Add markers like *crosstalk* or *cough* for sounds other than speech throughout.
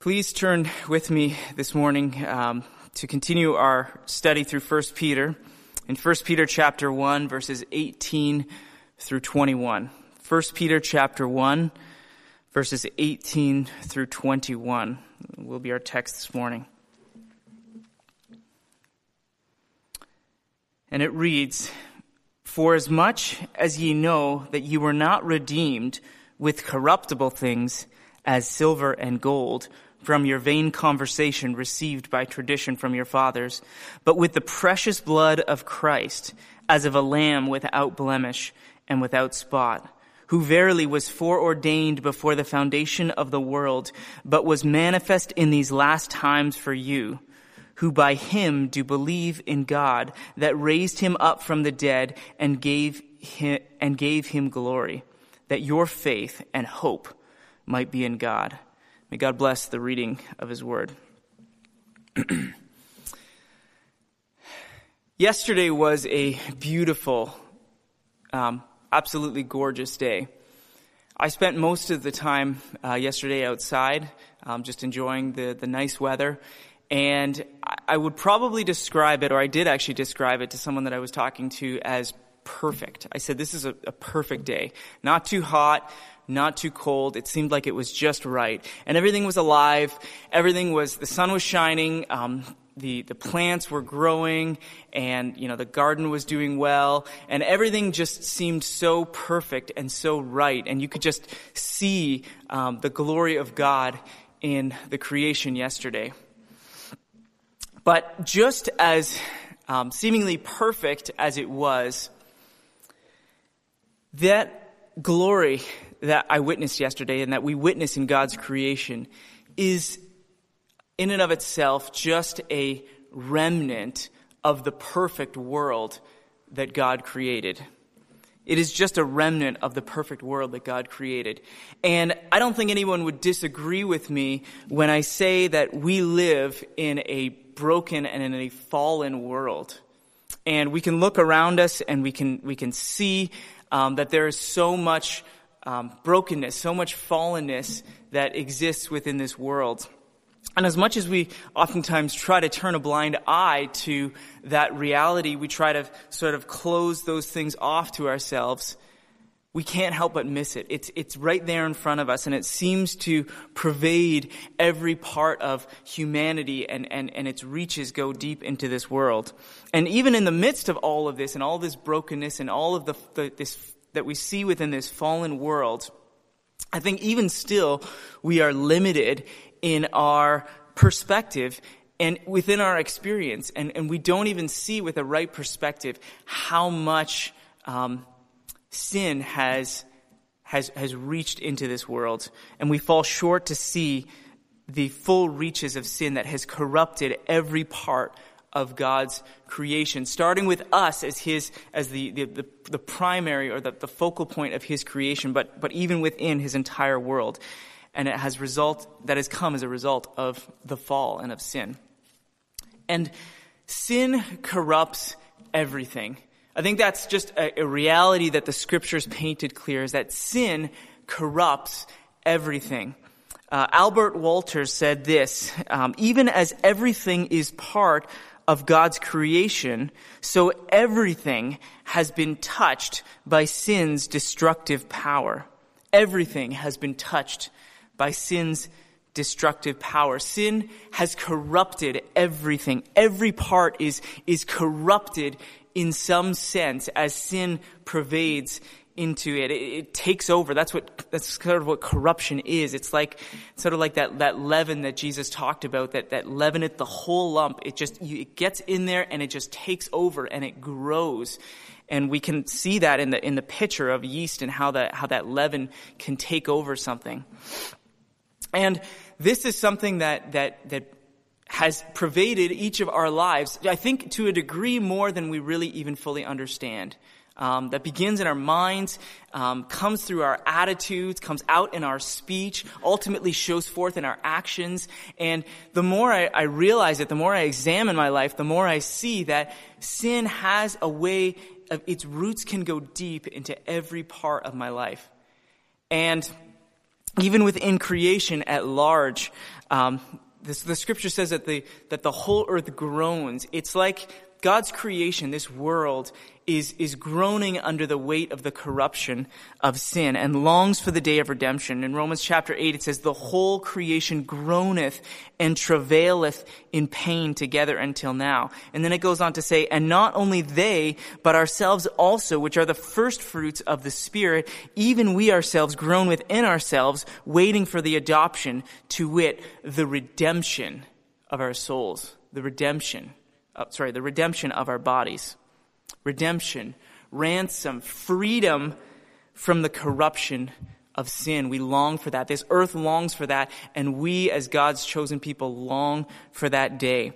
Please turn with me this morning um, to continue our study through 1 Peter in 1 Peter chapter 1 verses 18 through 21. 1 Peter chapter 1 verses 18 through 21 will be our text this morning. And it reads, For as much as ye know that ye were not redeemed with corruptible things as silver and gold, from your vain conversation received by tradition from your fathers, but with the precious blood of Christ, as of a lamb without blemish and without spot, who verily was foreordained before the foundation of the world, but was manifest in these last times for you, who by him do believe in God, that raised him up from the dead and gave him, and gave him glory, that your faith and hope might be in God. May God bless the reading of His Word. *clears throat* Yesterday was a beautiful, um, absolutely gorgeous day. I spent most of the time uh, yesterday outside, um, just enjoying the, the nice weather. And I would probably describe it, or I did actually describe it to someone that I was talking to as perfect. I said, this is a, a perfect day. Not too hot, not too cold. It seemed like it was just right. And everything was alive. Everything was, the sun was shining. Um, the, the plants were growing and, you know, the garden was doing well and everything just seemed so perfect and so right. And you could just see, um, the glory of God in the creation yesterday. But just as, um, seemingly perfect as it was, that glory that I witnessed yesterday and that we witness in God's creation is in and of itself just a remnant of the perfect world that God created. It is just a remnant of the perfect world that God created. And I don't think anyone would disagree with me when I say that we live in a broken and in a fallen world. And we can look around us and we can, we can see um, that there is so much um, brokenness, so much fallenness that exists within this world. And as much as we oftentimes try to turn a blind eye to that reality, we try to sort of close those things off to ourselves, we can't help but miss it. It's, it's right there in front of us, and it seems to pervade every part of humanity, and, and, and its reaches go deep into this world. And even in the midst of all of this, and all this brokenness, and all of the, the this that we see within this fallen world, I think even still we are limited in our perspective and within our experience, and, and we don't even see with a right perspective how much um, sin has, has, has reached into this world. And we fall short to see the full reaches of sin that has corrupted every part of God's creation, starting with us as his, as the, the, the, the primary or the, the focal point of his creation, but, but even within his entire world. And it has result, that has come as a result of the fall and of sin. And sin corrupts everything. I think that's just a, a reality that the scriptures painted clear is that sin corrupts everything. Uh, Albert Wolters said this, um, even as everything is part of God's creation, so everything has been touched by sin's destructive power. Everything has been touched by sin's destructive power. Sin has corrupted everything. Every part is, is corrupted in some sense as sin pervades into it. it. It, takes over. That's what, that's sort of what corruption is. It's like, sort of like that, that leaven that Jesus talked about, that, that leaveneth the whole lump. It just, you, it gets in there and it just takes over and it grows. And we can see that in the, in the picture of yeast and how that, how that leaven can take over something. And this is something that, that, that has pervaded each of our lives, I think to a degree more than we really even fully understand um, that begins in our minds, um, comes through our attitudes, comes out in our speech, ultimately shows forth in our actions. And the more I, I realize it, the more I examine my life, the more I see that sin has a way of its roots can go deep into every part of my life. And even within creation at large, um, this, the scripture says that the, that the whole earth groans. It's like God's creation, this world, is, is groaning under the weight of the corruption of sin and longs for the day of redemption. In Romans chapter 8, it says, The whole creation groaneth and travaileth in pain together until now. And then it goes on to say, And not only they, but ourselves also, which are the first fruits of the Spirit, even we ourselves groan within ourselves, waiting for the adoption, to wit, the redemption of our souls. The redemption uh, sorry, the redemption of our bodies. Redemption, ransom, freedom from the corruption of sin. We long for that. This earth longs for that, and we, as God's chosen people, long for that day.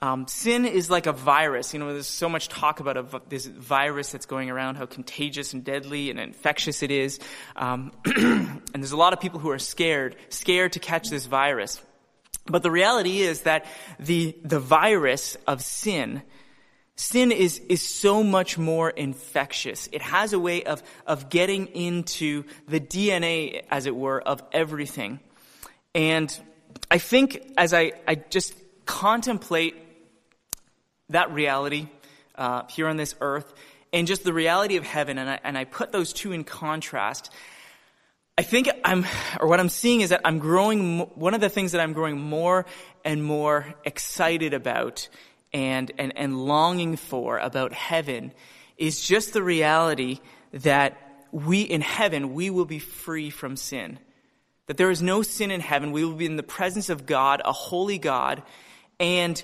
Um, sin is like a virus. You know, there's so much talk about a, this virus that's going around, how contagious and deadly and infectious it is. Um, *clears throat* and there's a lot of people who are scared, scared to catch this virus. But the reality is that the, the virus of sin, sin is, is so much more infectious. It has a way of, of getting into the DNA, as it were, of everything. And I think as I, I just contemplate that reality uh, here on this earth and just the reality of heaven, and I, and I put those two in contrast, I think I'm, or what I'm seeing is that I'm growing, one of the things that I'm growing more and more excited about and, and, and longing for about heaven is just the reality that we, in heaven, we will be free from sin. That there is no sin in heaven. We will be in the presence of God, a holy God, and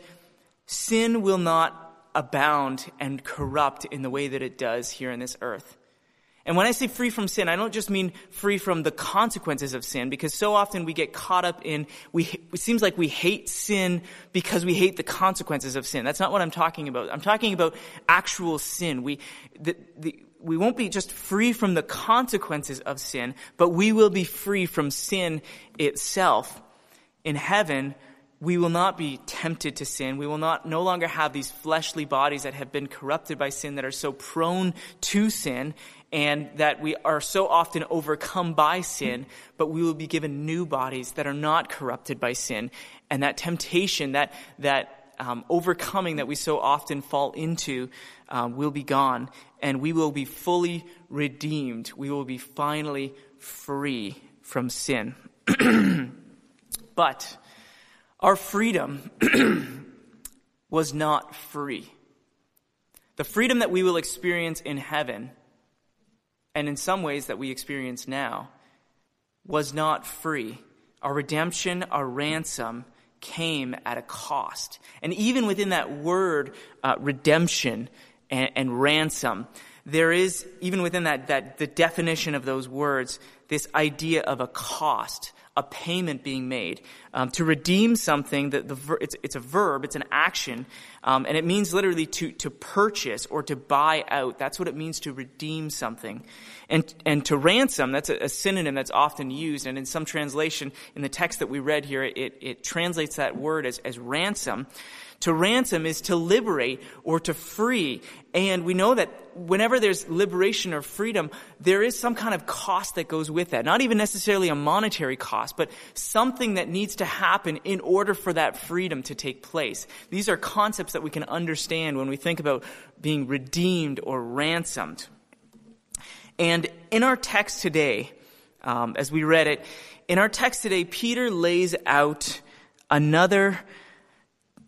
sin will not abound and corrupt in the way that it does here on this earth. And when I say free from sin, I don't just mean free from the consequences of sin, because so often we get caught up in, we, it seems like we hate sin because we hate the consequences of sin. That's not what I'm talking about. I'm talking about actual sin. We, the, the, we won't be just free from the consequences of sin, but we will be free from sin itself. In heaven, we will not be tempted to sin. We will not no longer have these fleshly bodies that have been corrupted by sin that are so prone to sin and that we are so often overcome by sin, but we will be given new bodies that are not corrupted by sin. And that temptation, that, that um, overcoming that we so often fall into um, will be gone, and we will be fully redeemed. We will be finally free from sin. *clears throat* but our freedom *clears throat* was not free. The freedom that we will experience in heaven and in some ways that we experience now, was not free. Our redemption, our ransom, came at a cost. And even within that word, uh, redemption and, and ransom, there is, even within that, that, the definition of those words, this idea of a cost, a payment being made. Um, to redeem something, the, the ver- it's, it's, a verb, it's an action, um, and it means literally to, to purchase or to buy out. That's what it means to redeem something. And, and to ransom, that's a, a synonym that's often used, and in some translation, in the text that we read here, it, it translates that word as, as ransom. To ransom is to liberate or to free. And we know that whenever there's liberation or freedom, there is some kind of cost that goes with that. Not even necessarily a monetary cost, but something that needs to happen in order for that freedom to take place. These are concepts that we can understand when we think about being redeemed or ransomed. And in our text today, um, as we read it, in our text today, Peter lays out another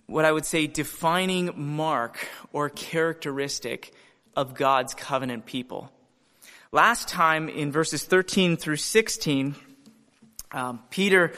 what I would say defining mark or characteristic of God's covenant people. Last time in verses 13 through 16, um, Peter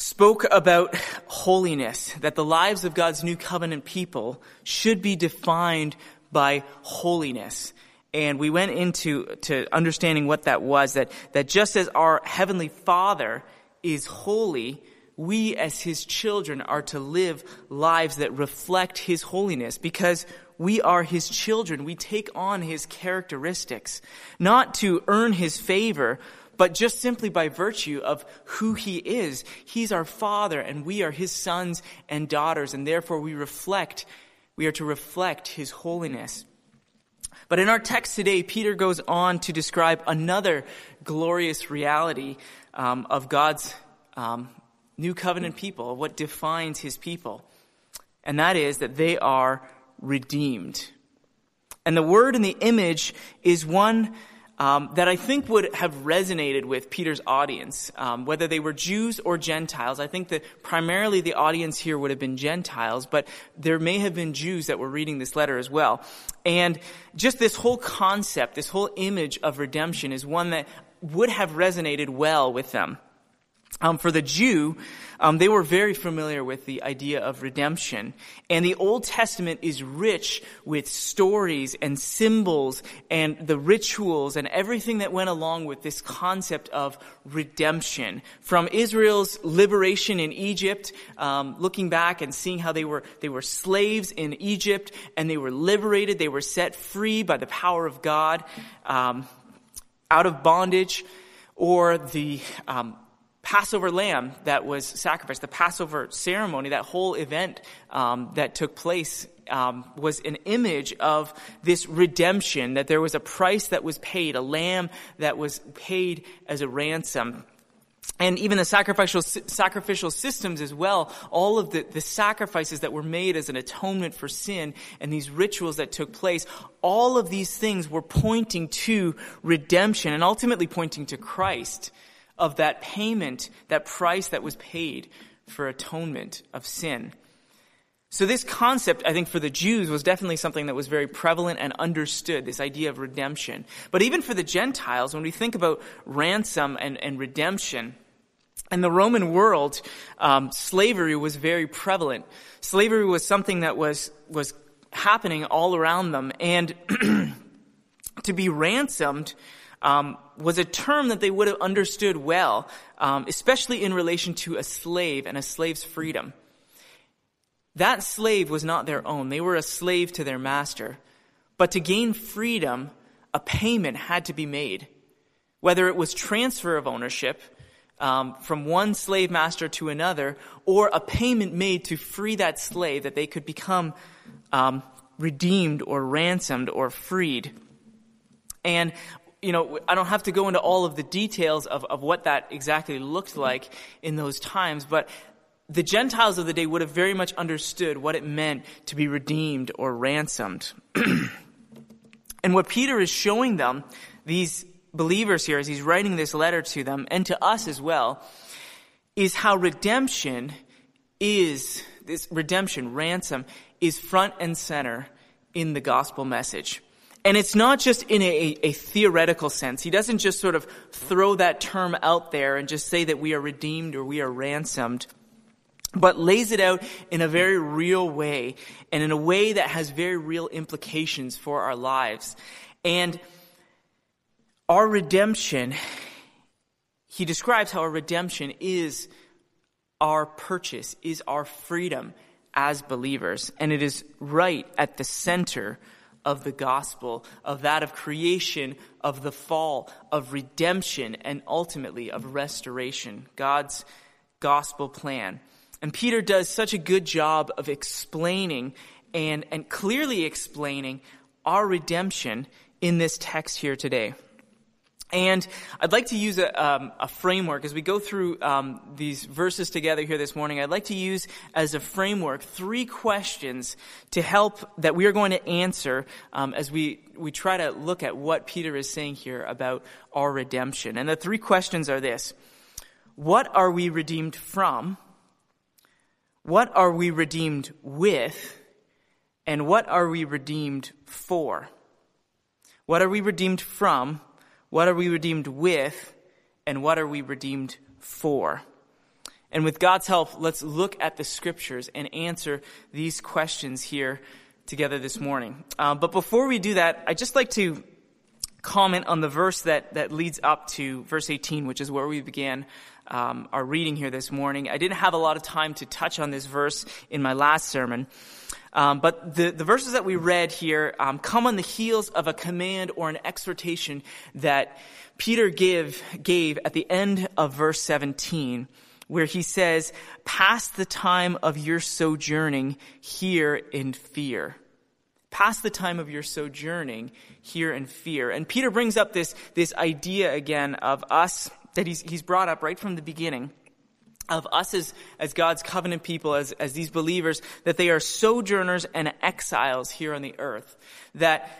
spoke about holiness, that the lives of God's new covenant people should be defined by holiness. And we went into to understanding what that was, that, that just as our Heavenly Father is holy, we as his children are to live lives that reflect his holiness because we are his children. We take on his characteristics, not to earn his favor, but just simply by virtue of who he is. He's our father and we are his sons and daughters and therefore we reflect, we are to reflect his holiness. But in our text today, Peter goes on to describe another glorious reality um, of God's um, new covenant people, what defines his people. And that is that they are redeemed. And the word and the image is one um, that I think would have resonated with Peter's audience, um, whether they were Jews or Gentiles. I think that primarily the audience here would have been Gentiles, but there may have been Jews that were reading this letter as well. And just this whole concept, this whole image of redemption is one that would have resonated well with them. Um, for the Jew, um, they were very familiar with the idea of redemption. And the Old Testament is rich with stories and symbols and the rituals and everything that went along with this concept of redemption. From Israel's liberation in Egypt, um, looking back and seeing how they were, they were slaves in Egypt and they were liberated, they were set free by the power of God, um, out of bondage, or the, um, Passover lamb that was sacrificed, the Passover ceremony, that whole event um, that took place um, was an image of this redemption, that there was a price that was paid, a lamb that was paid as a ransom. And even the sacrificial, sacrificial systems as well, all of the, the sacrifices that were made as an atonement for sin and these rituals that took place, all of these things were pointing to redemption and ultimately pointing to Christ of that payment, that price that was paid for atonement of sin. So this concept, I think, for the Jews was definitely something that was very prevalent and understood, this idea of redemption. But even for the Gentiles, when we think about ransom and, and redemption, in the Roman world, um, slavery was very prevalent. Slavery was something that was, was happening all around them. And *clears throat* to be ransomed um, was a term that they would have understood well, um, especially in relation to a slave and a slave's freedom. That slave was not their own. They were a slave to their master. But to gain freedom, a payment had to be made. Whether it was transfer of ownership um, from one slave master to another, or a payment made to free that slave that they could become um, redeemed or ransomed or freed. And you know, I don't have to go into all of the details of, of what that exactly looked mm-hmm. like in those times, but the Gentiles of the day would have very much understood what it meant to be redeemed or ransomed. *clears throat* and what Peter is showing them, these believers here, as he's writing this letter to them, and to us as well, is how redemption is, this redemption, ransom, is front and center in the gospel message. And it's not just in a, a, theoretical sense. He doesn't just sort of throw that term out there and just say that we are redeemed or we are ransomed, but lays it out in a very real way and in a way that has very real implications for our lives. And our redemption, he describes how our redemption is our purchase, is our freedom as believers. And it is right at the center of the gospel, of that of creation, of the fall, of redemption, and ultimately of restoration. God's gospel plan. And Peter does such a good job of explaining and, and clearly explaining our redemption in this text here today. And I'd like to use a, um, a framework as we go through um, these verses together here this morning. I'd like to use as a framework three questions to help that we are going to answer um, as we we try to look at what Peter is saying here about our redemption. And the three questions are this: What are we redeemed from? What are we redeemed with? And what are we redeemed for? What are we redeemed from? What are we redeemed with? And what are we redeemed for? And with God's help, let's look at the scriptures and answer these questions here together this morning. Uh, but before we do that, I'd just like to comment on the verse that, that leads up to verse 18, which is where we began um, our reading here this morning. I didn't have a lot of time to touch on this verse in my last sermon. Um, but the, the verses that we read here um, come on the heels of a command or an exhortation that Peter give, gave at the end of verse 17, where he says, Pass the time of your sojourning here in fear. Pass the time of your sojourning here in fear. And Peter brings up this, this idea again of us that he's, he's brought up right from the beginning of us as, as God's covenant people, as, as these believers, that they are sojourners and exiles here on the earth. That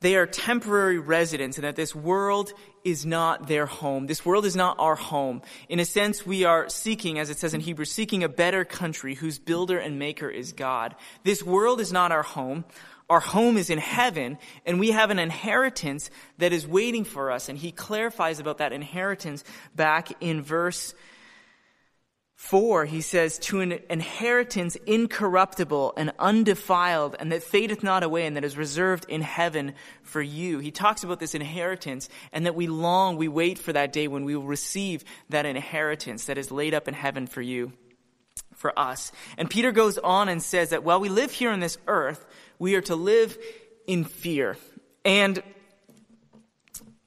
they are temporary residents and that this world is not their home. This world is not our home. In a sense, we are seeking, as it says in Hebrews, seeking a better country whose builder and maker is God. This world is not our home. Our home is in heaven and we have an inheritance that is waiting for us. And he clarifies about that inheritance back in verse 4, he says, to an inheritance incorruptible and undefiled, and that fadeth not away, and that is reserved in heaven for you. He talks about this inheritance, and that we long, we wait for that day when we will receive that inheritance that is laid up in heaven for you, for us. And Peter goes on and says that while we live here on this earth, we are to live in fear. And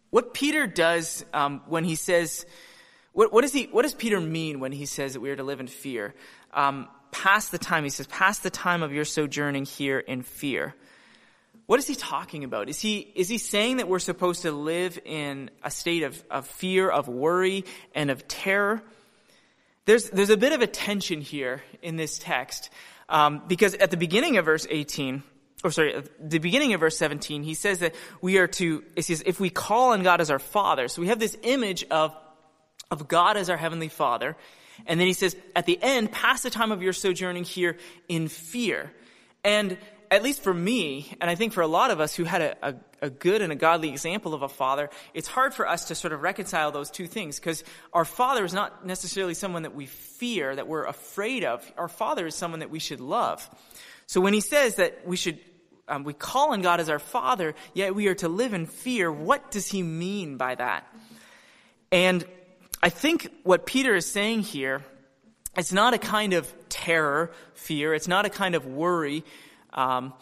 what Peter does um, when he says, what, what, does he, what does Peter mean when he says that we are to live in fear? Um, past the time, he says, past the time of your sojourning here in fear. What is he talking about? Is he, is he saying that we're supposed to live in a state of, of fear, of worry, and of terror? There's, there's a bit of a tension here in this text, um, because at the beginning of verse 18, or sorry, the beginning of verse 17, he says that we are to, it says, if we call on God as our Father. So we have this image of of God as our Heavenly Father. And then he says, at the end, pass the time of your sojourning here in fear. And at least for me, and I think for a lot of us who had a, a, a, good and a godly example of a father, it's hard for us to sort of reconcile those two things because our father is not necessarily someone that we fear, that we're afraid of. Our father is someone that we should love. So when he says that we should, um, we call on God as our father, yet we are to live in fear, what does he mean by that? And I think what Peter is saying here, it's not a kind of terror, fear, it's not a kind of worry, um,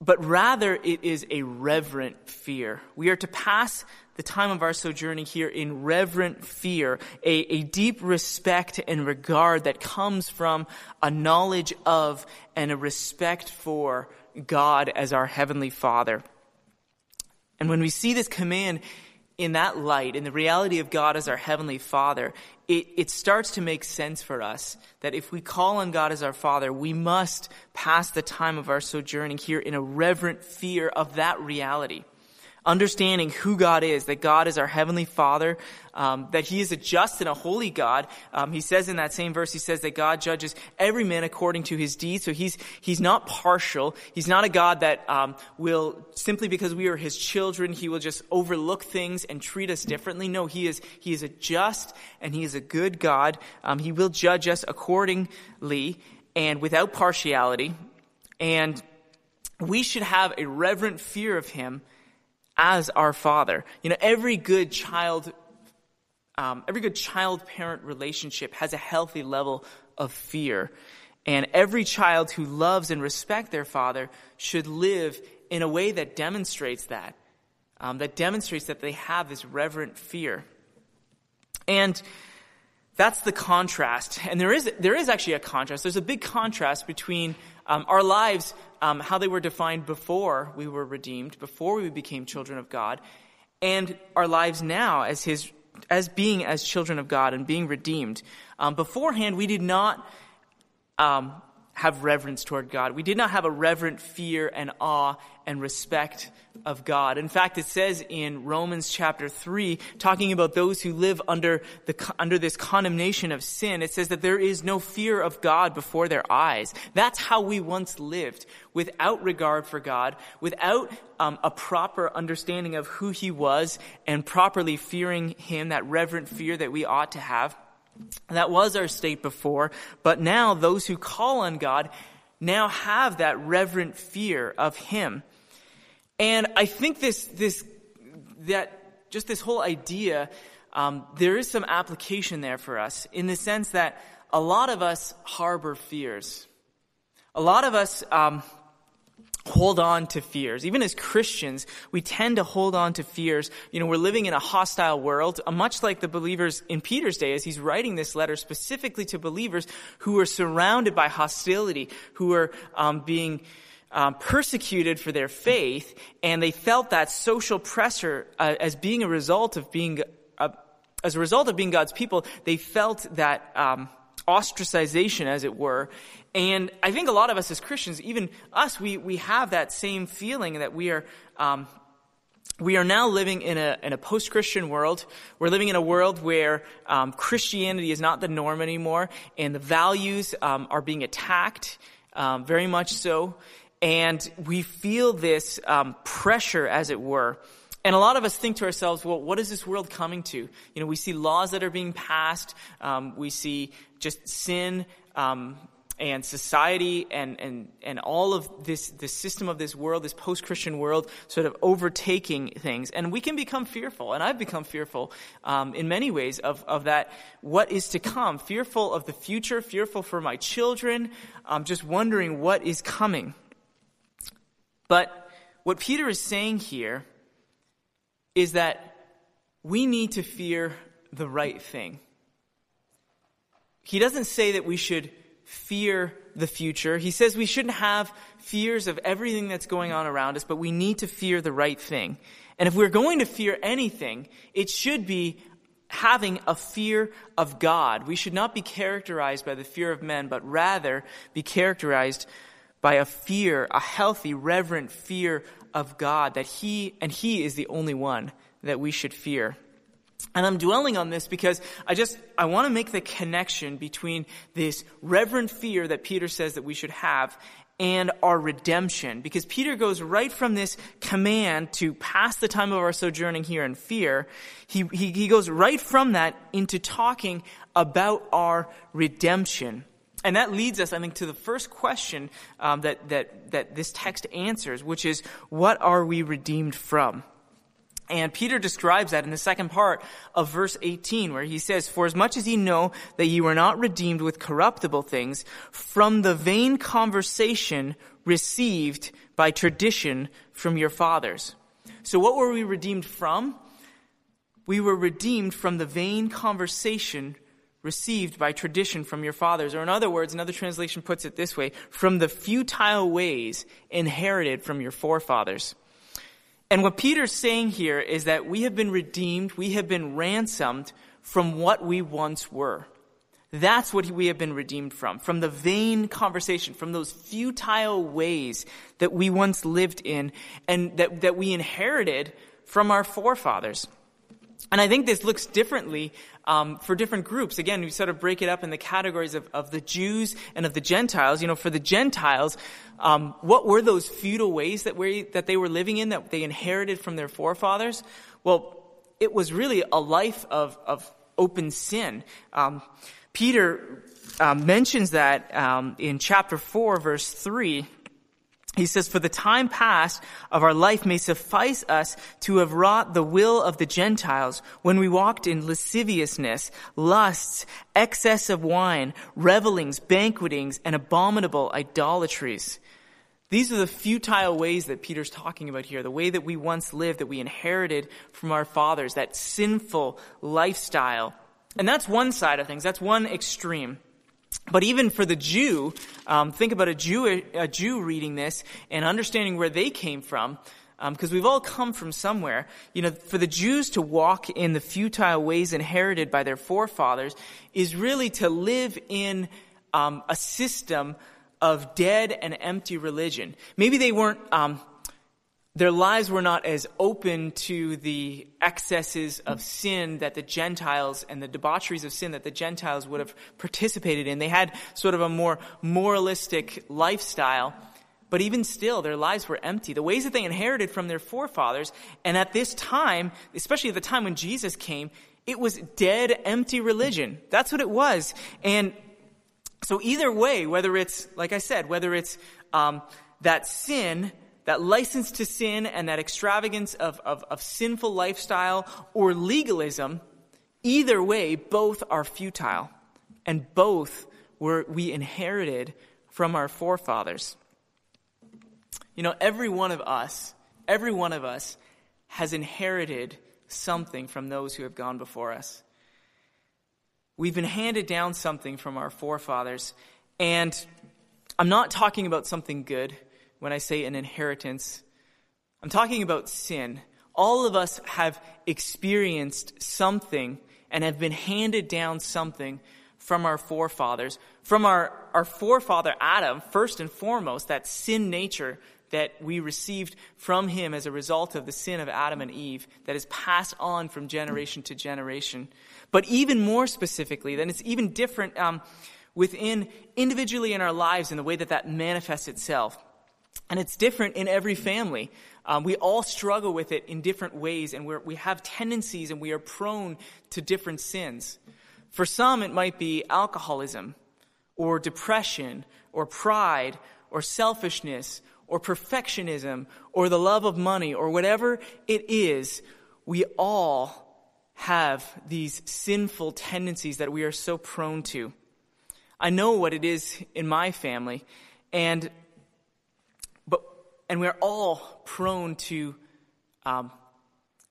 but rather it is a reverent fear. We are to pass the time of our sojourning here in reverent fear, a, a deep respect and regard that comes from a knowledge of and a respect for God as our Heavenly Father. And when we see this command, in that light, in the reality of God as our Heavenly Father, it, it starts to make sense for us that if we call on God as our Father, we must pass the time of our sojourning here in a reverent fear of that reality understanding who God is, that God is our heavenly Father, um, that He is a just and a holy God. Um, he says in that same verse, He says that God judges every man according to his deeds. So He's He's not partial. He's not a God that um, will simply because we are His children, He will just overlook things and treat us differently. No, He is He is a just and He is a good God. Um, he will judge us accordingly and without partiality. And we should have a reverent fear of Him as our father. You know, every good child, um, every good child parent relationship has a healthy level of fear. And every child who loves and respects their father should live in a way that demonstrates that, um, that demonstrates that they have this reverent fear. And that's the contrast. And there is, there is actually a contrast. There's a big contrast between um, our lives, um, how they were defined before we were redeemed, before we became children of God, and our lives now as His, as being as children of God and being redeemed. Um, beforehand, we did not um, have reverence toward God. We did not have a reverent fear and awe and respect of God. In fact, it says in Romans chapter 3, talking about those who live under, the, under this condemnation of sin, it says that there is no fear of God before their eyes. That's how we once lived, without regard for God, without um, a proper understanding of who He was, and properly fearing Him, that reverent fear that we ought to have. That was our state before, but now those who call on God now have that reverent fear of Him. And I think this, this, that, just this whole idea, um, there is some application there for us in the sense that a lot of us harbor fears. A lot of us, um, hold on to fears. Even as Christians, we tend to hold on to fears. You know, we're living in a hostile world, uh, much like the believers in Peter's day as he's writing this letter specifically to believers who are surrounded by hostility, who are um, being um, persecuted for their faith, and they felt that social pressure uh, as being a result of being, uh, as a result of being God's people, they felt that um, ostracization, as it were. And I think a lot of us as Christians, even us, we, we have that same feeling that we are um, we are now living in a, in a post-Christian world. We're living in a world where um, Christianity is not the norm anymore, and the values um, are being attacked, um, very much so. And we feel this um, pressure, as it were. And a lot of us think to ourselves, well, what is this world coming to? You know, we see laws that are being passed. Um, we see just sin um, and society and, and, and all of this, the system of this world, this post-Christian world, sort of overtaking things. And we can become fearful, and I've become fearful um, in many ways of, of that, what is to come, fearful of the future, fearful for my children, um, just wondering what is coming. But what Peter is saying here is that we need to fear the right thing. He doesn't say that we should fear the future. He says we shouldn't have fears of everything that's going on around us, but we need to fear the right thing. And if we're going to fear anything, it should be having a fear of God. We should not be characterized by the fear of men, but rather be characterized by a fear, a healthy, reverent fear of God that He, and He is the only one that we should fear. And I'm dwelling on this because I just, I want to make the connection between this reverent fear that Peter says that we should have and our redemption. Because Peter goes right from this command to pass the time of our sojourning here in fear, he, he, he goes right from that into talking about our redemption. And that leads us, I think, to the first question um, that, that, that this text answers, which is, what are we redeemed from? And Peter describes that in the second part of verse 18 where he says, For as much as ye know that ye were not redeemed with corruptible things from the vain conversation received by tradition from your fathers. So what were we redeemed from? We were redeemed from the vain conversation received by tradition from your fathers. Or in other words, another translation puts it this way, from the futile ways inherited from your forefathers. And what Peter's saying here is that we have been redeemed, we have been ransomed from what we once were. That's what we have been redeemed from, from the vain conversation, from those futile ways that we once lived in and that, that we inherited from our forefathers. And I think this looks differently um, for different groups. Again, we sort of break it up in the categories of, of the Jews and of the Gentiles. You know, for the Gentiles, um, what were those futile ways that, that they were living in that they inherited from their forefathers? Well, it was really a life of, of open sin. Um, Peter uh, mentions that um, in chapter 4, verse 3 he says, For the time past of our life may suffice us to have wrought the will of the Gentiles when we walked in lasciviousness, lusts, excess of wine, revelings, banquetings, and abominable idolatries. These are the futile ways that Peter's talking about here, the way that we once lived, that we inherited from our fathers, that sinful lifestyle. And that's one side of things, that's one extreme. But even for the Jew, um, think about a Jew, a Jew reading this and understanding where they came from, because um, we've all come from somewhere. You know, for the Jews to walk in the futile ways inherited by their forefathers is really to live in um, a system of dead and empty religion. Maybe they weren't um, their lives were not as open to the excesses of sin that the Gentiles and the debaucheries of sin that the Gentiles would have participated in. They had sort of a more moralistic lifestyle. But even still, their lives were empty. The ways that they inherited from their forefathers, and at this time, especially at the time when Jesus came, it was dead, empty religion. That's what it was. And so either way, whether it's, like I said, whether it's um, that sin that license to sin and that extravagance of, of, of sinful lifestyle or legalism, either way, both are futile. And both were we inherited from our forefathers. You know, every one of us, every one of us has inherited something from those who have gone before us. We've been handed down something from our forefathers, and I'm not talking about something good when I say an inheritance. I'm talking about sin. All of us have experienced something and have been handed down something from our forefathers, from our, our forefather Adam, first and foremost, that sin nature that we received from him as a result of the sin of Adam and Eve that is passed on from generation to generation. But even more specifically, then it's even different um, within individually in our lives in the way that that manifests itself. And it's different in every family. Um, we all struggle with it in different ways, and we have tendencies and we are prone to different sins. For some, it might be alcoholism, or depression, or pride, or selfishness, or perfectionism or the love of money or whatever it is, we all have these sinful tendencies that we are so prone to. I know what it is in my family, and but and we're all prone to um,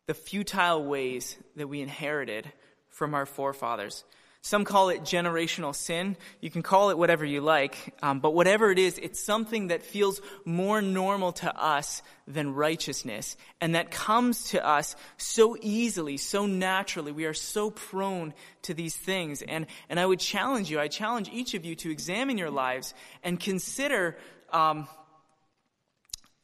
the futile ways that we inherited from our forefathers. Some call it generational sin. You can call it whatever you like, um, but whatever it is, it's something that feels more normal to us than righteousness, and that comes to us so easily, so naturally. We are so prone to these things, and and I would challenge you. I challenge each of you to examine your lives and consider. Um,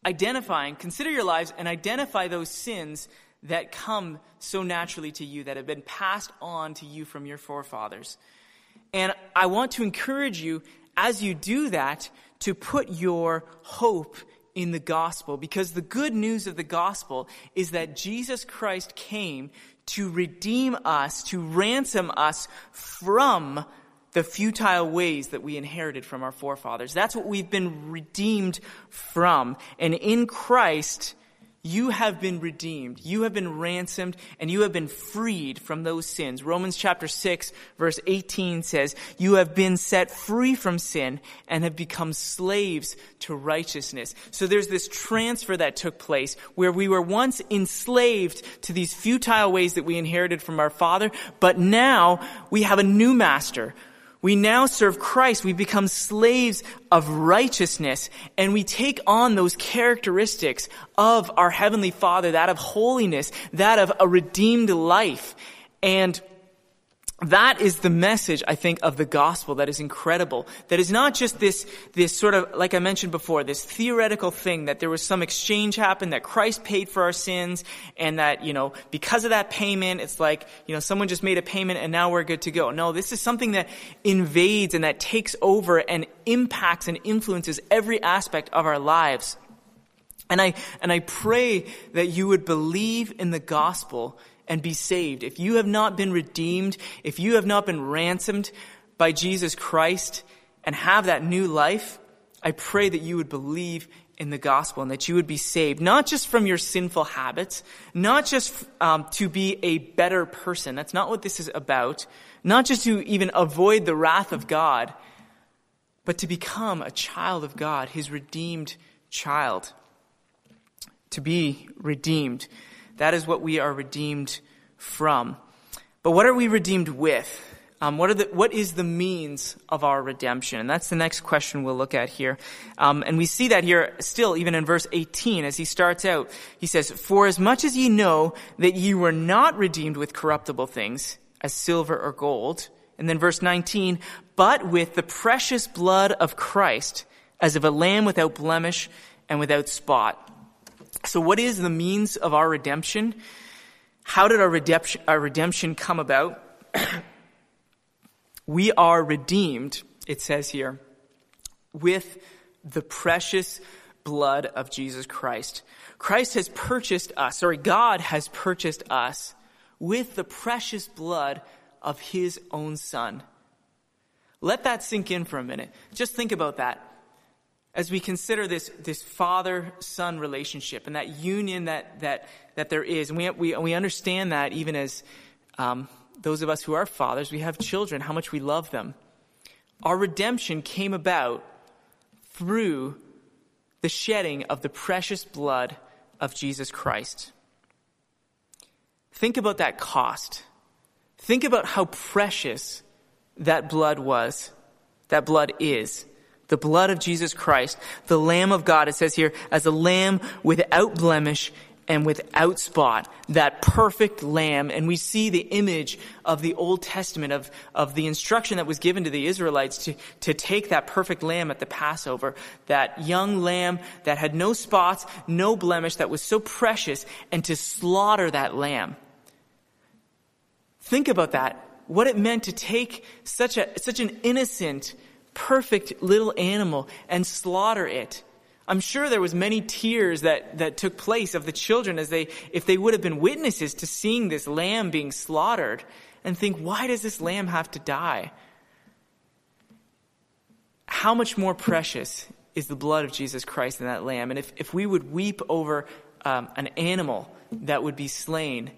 identifying, consider your lives and identify those sins that come so naturally to you, that have been passed on to you from your forefathers. And I want to encourage you, as you do that, to put your hope in the gospel, because the good news of the gospel is that Jesus Christ came to redeem us, to ransom us from the futile ways that we inherited from our forefathers. That's what we've been redeemed from. And in Christ, you have been redeemed. You have been ransomed and you have been freed from those sins. Romans chapter 6 verse 18 says, you have been set free from sin and have become slaves to righteousness. So there's this transfer that took place where we were once enslaved to these futile ways that we inherited from our father, but now we have a new master we now serve Christ. We become slaves of righteousness and we take on those characteristics of our Heavenly Father, that of holiness, that of a redeemed life. And that is the message, I think, of the gospel that is incredible. That is not just this, this sort of, like I mentioned before, this theoretical thing that there was some exchange happened, that Christ paid for our sins, and that, you know, because of that payment, it's like, you know, someone just made a payment and now we're good to go. No, this is something that invades and that takes over and impacts and influences every aspect of our lives. And I, and I pray that you would believe in the gospel and be saved. If you have not been redeemed, if you have not been ransomed by Jesus Christ and have that new life, I pray that you would believe in the gospel and that you would be saved, not just from your sinful habits, not just um, to be a better person. That's not what this is about. Not just to even avoid the wrath of God, but to become a child of God, his redeemed child. To be redeemed. That is what we are redeemed from. But what are we redeemed with? Um, what, are the, what is the means of our redemption? And that's the next question we'll look at here. Um, and we see that here still, even in verse 18, as he starts out. He says, For as much as ye know that ye were not redeemed with corruptible things, as silver or gold. And then verse 19, but with the precious blood of Christ, as of a lamb without blemish and without spot. So what is the means of our redemption? How did our redemption, our redemption come about? *clears throat* we are redeemed, it says here, with the precious blood of Jesus Christ. Christ has purchased us, sorry, God has purchased us with the precious blood of his own son. Let that sink in for a minute. Just think about that as we consider this, this father son relationship and that union that, that, that there is, and we, we, we understand that even as um, those of us who are fathers, we have children, how much we love them. Our redemption came about through the shedding of the precious blood of Jesus Christ. Think about that cost. Think about how precious that blood was, that blood is The blood of Jesus Christ, the Lamb of God, it says here, as a lamb without blemish and without spot, that perfect lamb. And we see the image of the Old Testament, of, of the instruction that was given to the Israelites to, to take that perfect lamb at the Passover, that young lamb that had no spots, no blemish, that was so precious, and to slaughter that lamb. Think about that. What it meant to take such a, such an innocent, perfect little animal and slaughter it I'm sure there was many tears that, that took place of the children as they, if they would have been witnesses to seeing this lamb being slaughtered and think, why does this lamb have to die? How much more precious is the blood of Jesus Christ than that lamb? And if, if we would weep over um, an animal that would be slain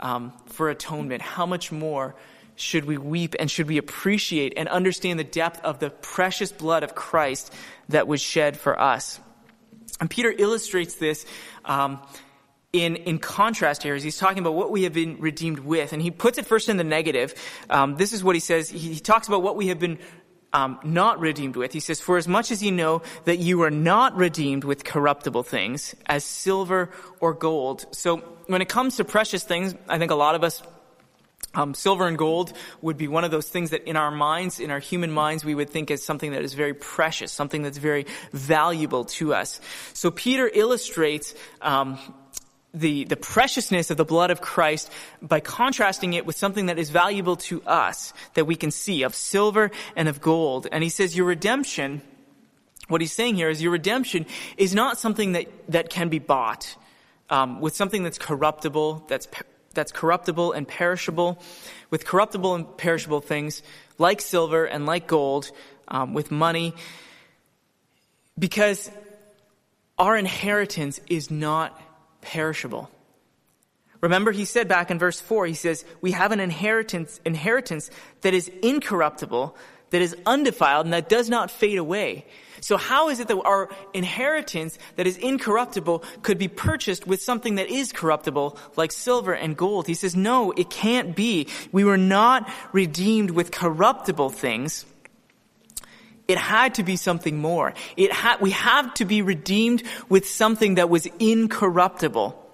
um, for atonement, how much more should we weep and should we appreciate and understand the depth of the precious blood of Christ that was shed for us? And Peter illustrates this um, in, in contrast here as he's talking about what we have been redeemed with. And he puts it first in the negative. Um, this is what he says. He, he talks about what we have been um, not redeemed with. He says, For as much as you know that you are not redeemed with corruptible things, as silver or gold. So when it comes to precious things, I think a lot of us um, silver and gold would be one of those things that in our minds, in our human minds, we would think as something that is very precious, something that's very valuable to us. So Peter illustrates um, the, the preciousness of the blood of Christ by contrasting it with something that is valuable to us, that we can see, of silver and of gold. And he says, Your redemption, what he's saying here is your redemption is not something that, that can be bought um, with something that's corruptible, that's that's corruptible and perishable, with corruptible and perishable things like silver and like gold, um, with money, because our inheritance is not perishable. Remember, he said back in verse 4, he says, We have an inheritance, inheritance that is incorruptible, that is undefiled, and that does not fade away. So how is it that our inheritance that is incorruptible could be purchased with something that is corruptible, like silver and gold? He says, no, it can't be. We were not redeemed with corruptible things. It had to be something more. It had, we have to be redeemed with something that was incorruptible.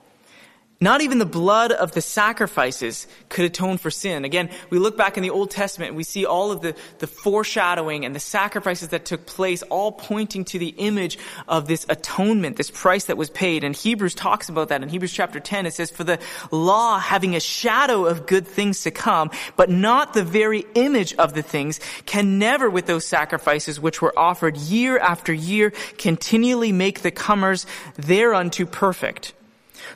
Not even the blood of the sacrifices could atone for sin. Again, we look back in the Old Testament and we see all of the, the foreshadowing and the sacrifices that took place, all pointing to the image of this atonement, this price that was paid. And Hebrews talks about that. In Hebrews chapter 10, it says, For the law having a shadow of good things to come, but not the very image of the things, can never with those sacrifices which were offered year after year continually make the comers thereunto perfect.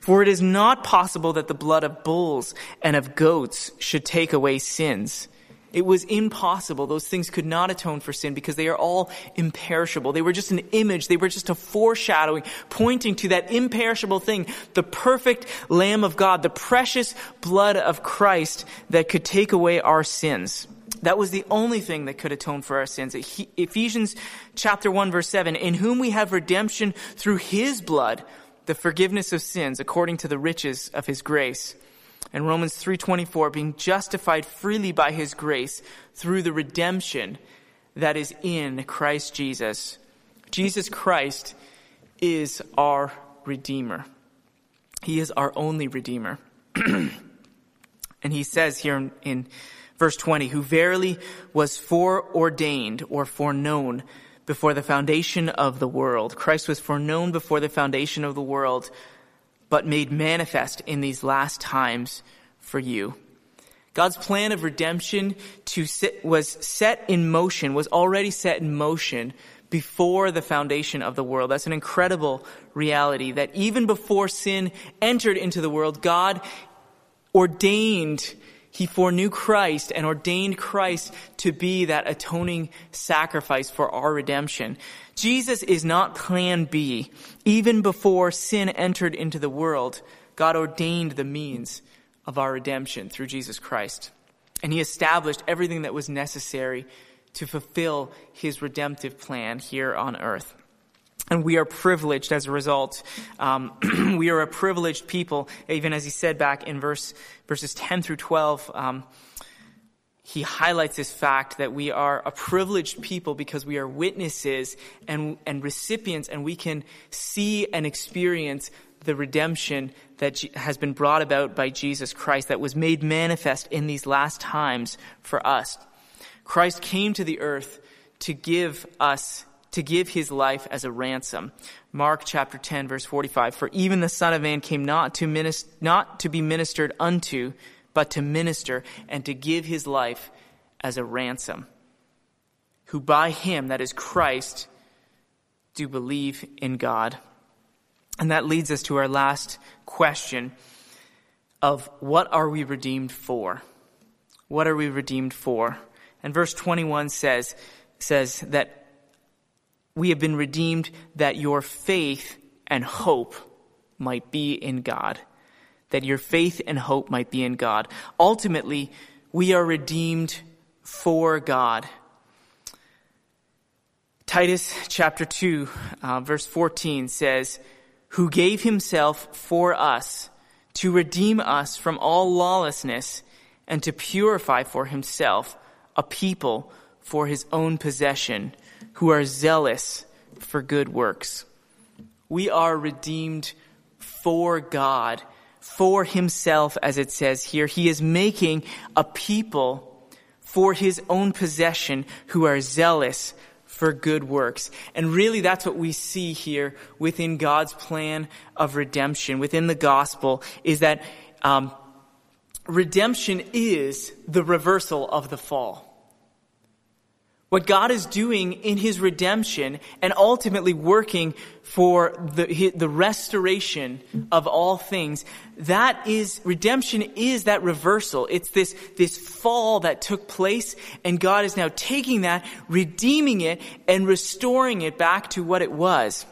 For it is not possible that the blood of bulls and of goats should take away sins. It was impossible. Those things could not atone for sin because they are all imperishable. They were just an image. They were just a foreshadowing, pointing to that imperishable thing, the perfect Lamb of God, the precious blood of Christ that could take away our sins. That was the only thing that could atone for our sins. Ephesians chapter 1 verse 7, in whom we have redemption through his blood, the forgiveness of sins according to the riches of his grace. And Romans 3:24 being justified freely by his grace through the redemption that is in Christ Jesus. Jesus Christ is our redeemer. He is our only redeemer. *clears throat* and he says here in, in verse 20, who verily was foreordained or foreknown before the foundation of the world. Christ was foreknown before the foundation of the world, but made manifest in these last times for you. God's plan of redemption to sit, was set in motion, was already set in motion before the foundation of the world. That's an incredible reality that even before sin entered into the world, God ordained he foreknew Christ and ordained Christ to be that atoning sacrifice for our redemption. Jesus is not plan B. Even before sin entered into the world, God ordained the means of our redemption through Jesus Christ. And he established everything that was necessary to fulfill his redemptive plan here on earth. And we are privileged as a result. Um, *clears throat* we are a privileged people, even as he said back in verse, verses 10 through 12. Um, he highlights this fact that we are a privileged people because we are witnesses and, and recipients, and we can see and experience the redemption that has been brought about by Jesus Christ, that was made manifest in these last times for us. Christ came to the earth to give us, to give his life as a ransom. Mark chapter 10, verse 45. For even the Son of Man came not to, minister, not to be ministered unto, but to minister and to give his life as a ransom. Who by him, that is Christ, do believe in God. And that leads us to our last question of what are we redeemed for? What are we redeemed for? And verse 21 says, says that we have been redeemed that your faith and hope might be in God that your faith and hope might be in God. Ultimately, we are redeemed for God. Titus chapter 2, uh, verse 14 says, Who gave himself for us to redeem us from all lawlessness and to purify for himself a people for his own possession who are zealous for good works. We are redeemed for God for himself, as it says here. He is making a people for his own possession who are zealous for good works. And really, that's what we see here within God's plan of redemption, within the gospel, is that um, redemption is the reversal of the fall. What God is doing in His redemption and ultimately working for the, the restoration of all things, that is, redemption is that reversal. It's this, this fall that took place and God is now taking that, redeeming it, and restoring it back to what it was.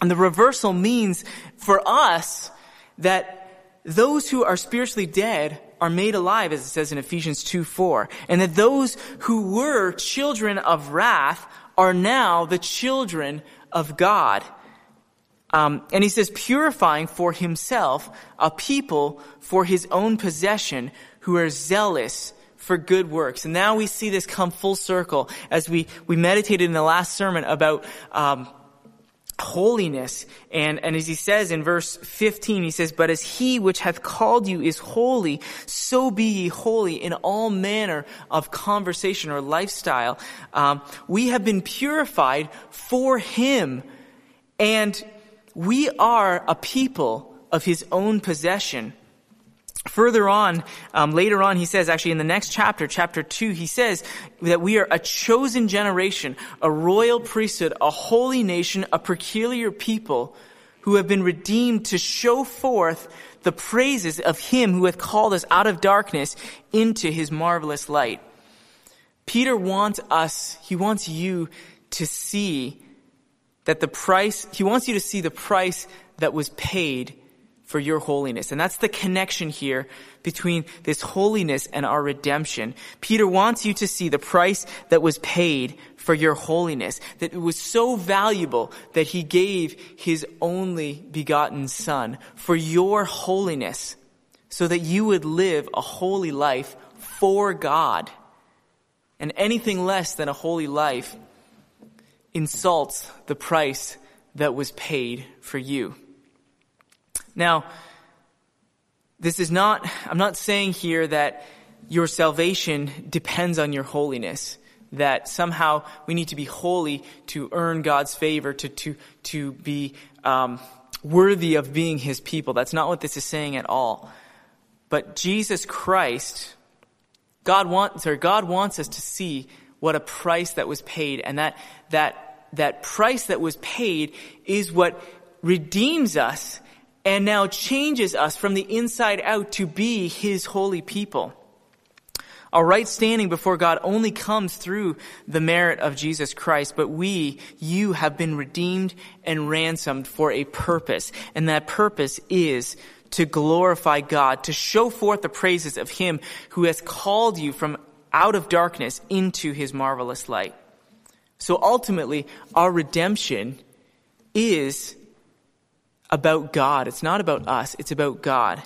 And the reversal means for us that those who are spiritually dead are made alive, as it says in Ephesians 2 4. And that those who were children of wrath are now the children of God. Um, and he says, purifying for himself a people for his own possession who are zealous for good works. And now we see this come full circle as we, we meditated in the last sermon about um, holiness. And, and as he says in verse 15, he says, But as he which hath called you is holy, so be ye holy in all manner of conversation or lifestyle. Um, we have been purified for him, and we are a people of his own possession. Further on, um, later on, he says, actually in the next chapter, chapter 2, he says that we are a chosen generation, a royal priesthood, a holy nation, a peculiar people who have been redeemed to show forth the praises of him who hath called us out of darkness into his marvelous light. Peter wants us, he wants you to see that the price, he wants you to see the price that was paid for your holiness. And that's the connection here between this holiness and our redemption. Peter wants you to see the price that was paid for your holiness, that it was so valuable that he gave his only begotten son for your holiness so that you would live a holy life for God. And anything less than a holy life insults the price that was paid for you. Now, this is not, I'm not saying here that your salvation depends on your holiness. That somehow we need to be holy to earn God's favor, to, to, to be um, worthy of being His people. That's not what this is saying at all. But Jesus Christ, God wants, sorry, God wants us to see what a price that was paid, and that that that price that was paid is what redeems us and now changes us from the inside out to be His holy people. Our right standing before God only comes through the merit of Jesus Christ, but we, you have been redeemed and ransomed for a purpose. And that purpose is to glorify God, to show forth the praises of Him who has called you from out of darkness into His marvelous light. So ultimately, our redemption is about God. It's not about us, it's about God.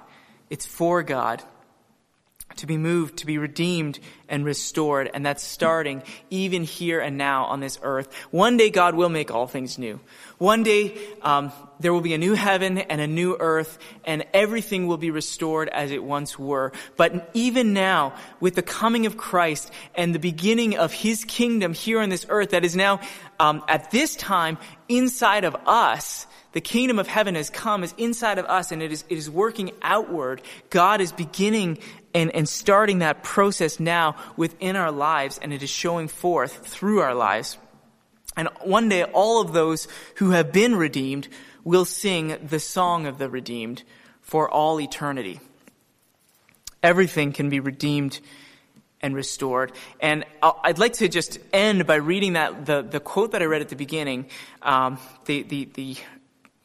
It's for God. to be moved, to be redeemed and restored. And that's starting even here and now on this earth. One day God will make all things new. One day um, there will be a new heaven and a new earth, and everything will be restored as it once were. But even now, with the coming of Christ and the beginning of His kingdom here on this earth, that is now um, at this time inside of us, the kingdom of heaven has come, is inside of us, and it is, it is working outward. God is beginning and, and starting that process now within our lives, and it is showing forth through our lives. And one day, all of those who have been redeemed will sing the song of the redeemed for all eternity. Everything can be redeemed and restored. And I'd like to just end by reading that the, the quote that I read at the beginning, um, the, the, the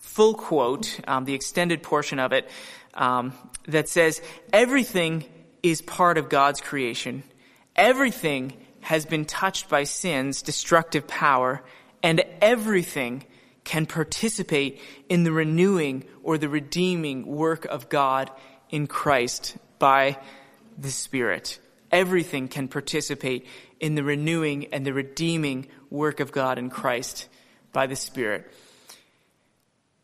full quote, um, the extended portion of it, um, that says, Everything is part of God's creation. Everything has been touched by sin's destructive power, and everything can participate in the renewing or the redeeming work of God in Christ by the Spirit. Everything can participate in the renewing and the redeeming work of God in Christ by the Spirit.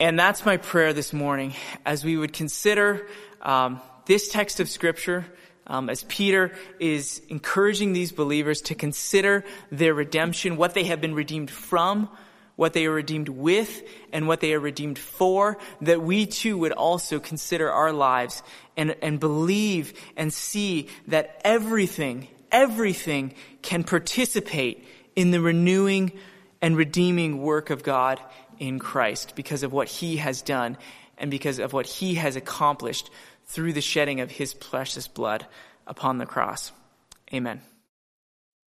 And that's my prayer this morning as we would consider um, this text of Scripture. Um, as Peter is encouraging these believers to consider their redemption, what they have been redeemed from, what they are redeemed with, and what they are redeemed for, that we too would also consider our lives and, and believe and see that everything, everything can participate in the renewing and redeeming work of God in Christ because of what he has done and because of what he has accomplished through the shedding of his precious blood upon the cross. Amen.